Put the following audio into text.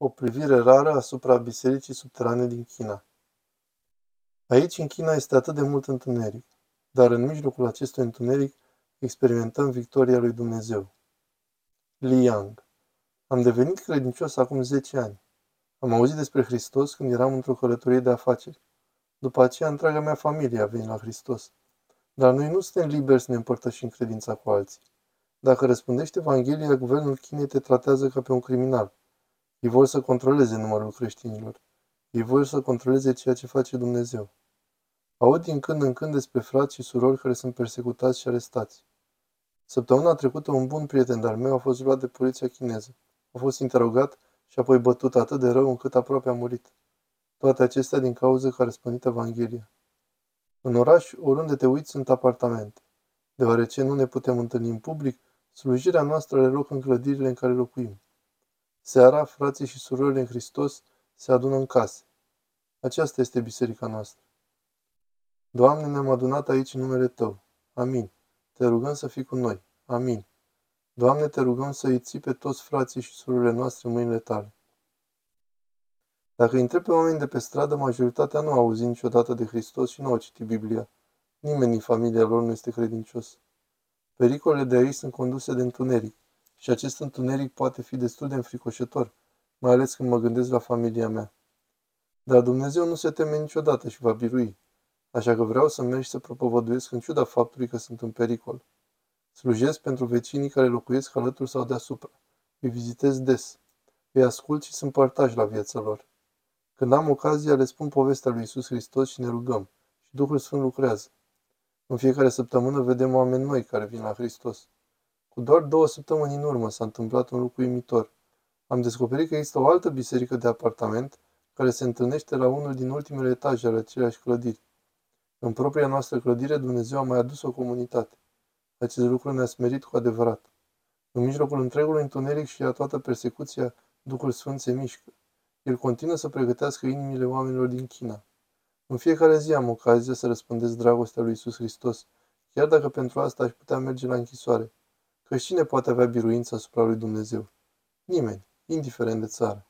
O privire rară asupra bisericii subterane din China. Aici, în China, este atât de mult întuneric, dar în mijlocul acestui întuneric experimentăm victoria lui Dumnezeu. Li Yang Am devenit credincios acum 10 ani. Am auzit despre Hristos când eram într-o călătorie de afaceri. După aceea, întreaga mea familie a venit la Hristos. Dar noi nu suntem liberi să ne împărtășim credința cu alții. Dacă răspundești Evanghelia, guvernul Chinei te tratează ca pe un criminal. Ei vor să controleze numărul creștinilor. Ei vor să controleze ceea ce face Dumnezeu. Aud din când în când despre frați și surori care sunt persecutați și arestați. Săptămâna trecută, un bun prieten al meu a fost luat de poliția chineză. A fost interogat și apoi bătut atât de rău încât aproape a murit. Toate acestea din cauza că a răspândit Evanghelia. În oraș, oriunde te uiți, sunt apartamente. Deoarece nu ne putem întâlni în public, slujirea noastră are loc în clădirile în care locuim. Seara, frații și surorile în Hristos se adună în case. Aceasta este biserica noastră. Doamne, ne-am adunat aici în numele Tău. Amin. Te rugăm să fii cu noi. Amin. Doamne, te rugăm să îi ții pe toți frații și surorile noastre în mâinile Tale. Dacă îi întreb pe oameni de pe stradă, majoritatea nu au auzit niciodată de Hristos și nu au citit Biblia. Nimeni din familia lor nu este credincios. Pericolele de aici sunt conduse de întuneric și acest întuneric poate fi destul de înfricoșător, mai ales când mă gândesc la familia mea. Dar Dumnezeu nu se teme niciodată și va birui, așa că vreau să merg și să propovăduiesc în ciuda faptului că sunt în pericol. Slujesc pentru vecinii care locuiesc alături sau deasupra. Îi vizitez des. Îi ascult și sunt partaj la viața lor. Când am ocazia, le spun povestea lui Isus Hristos și ne rugăm. Și Duhul Sfânt lucrează. În fiecare săptămână vedem oameni noi care vin la Hristos. Cu doar două săptămâni în urmă s-a întâmplat un lucru imitor. Am descoperit că există o altă biserică de apartament care se întâlnește la unul din ultimele etaje ale aceleași clădiri. În propria noastră clădire, Dumnezeu a mai adus o comunitate. Acest lucru ne-a smerit cu adevărat. În mijlocul întregului întuneric și a toată persecuția, Duhul Sfânt se mișcă. El continuă să pregătească inimile oamenilor din China. În fiecare zi am ocazia să răspândesc dragostea lui Isus Hristos, chiar dacă pentru asta aș putea merge la închisoare. Că cine poate avea biruință asupra lui Dumnezeu? Nimeni, indiferent de țară.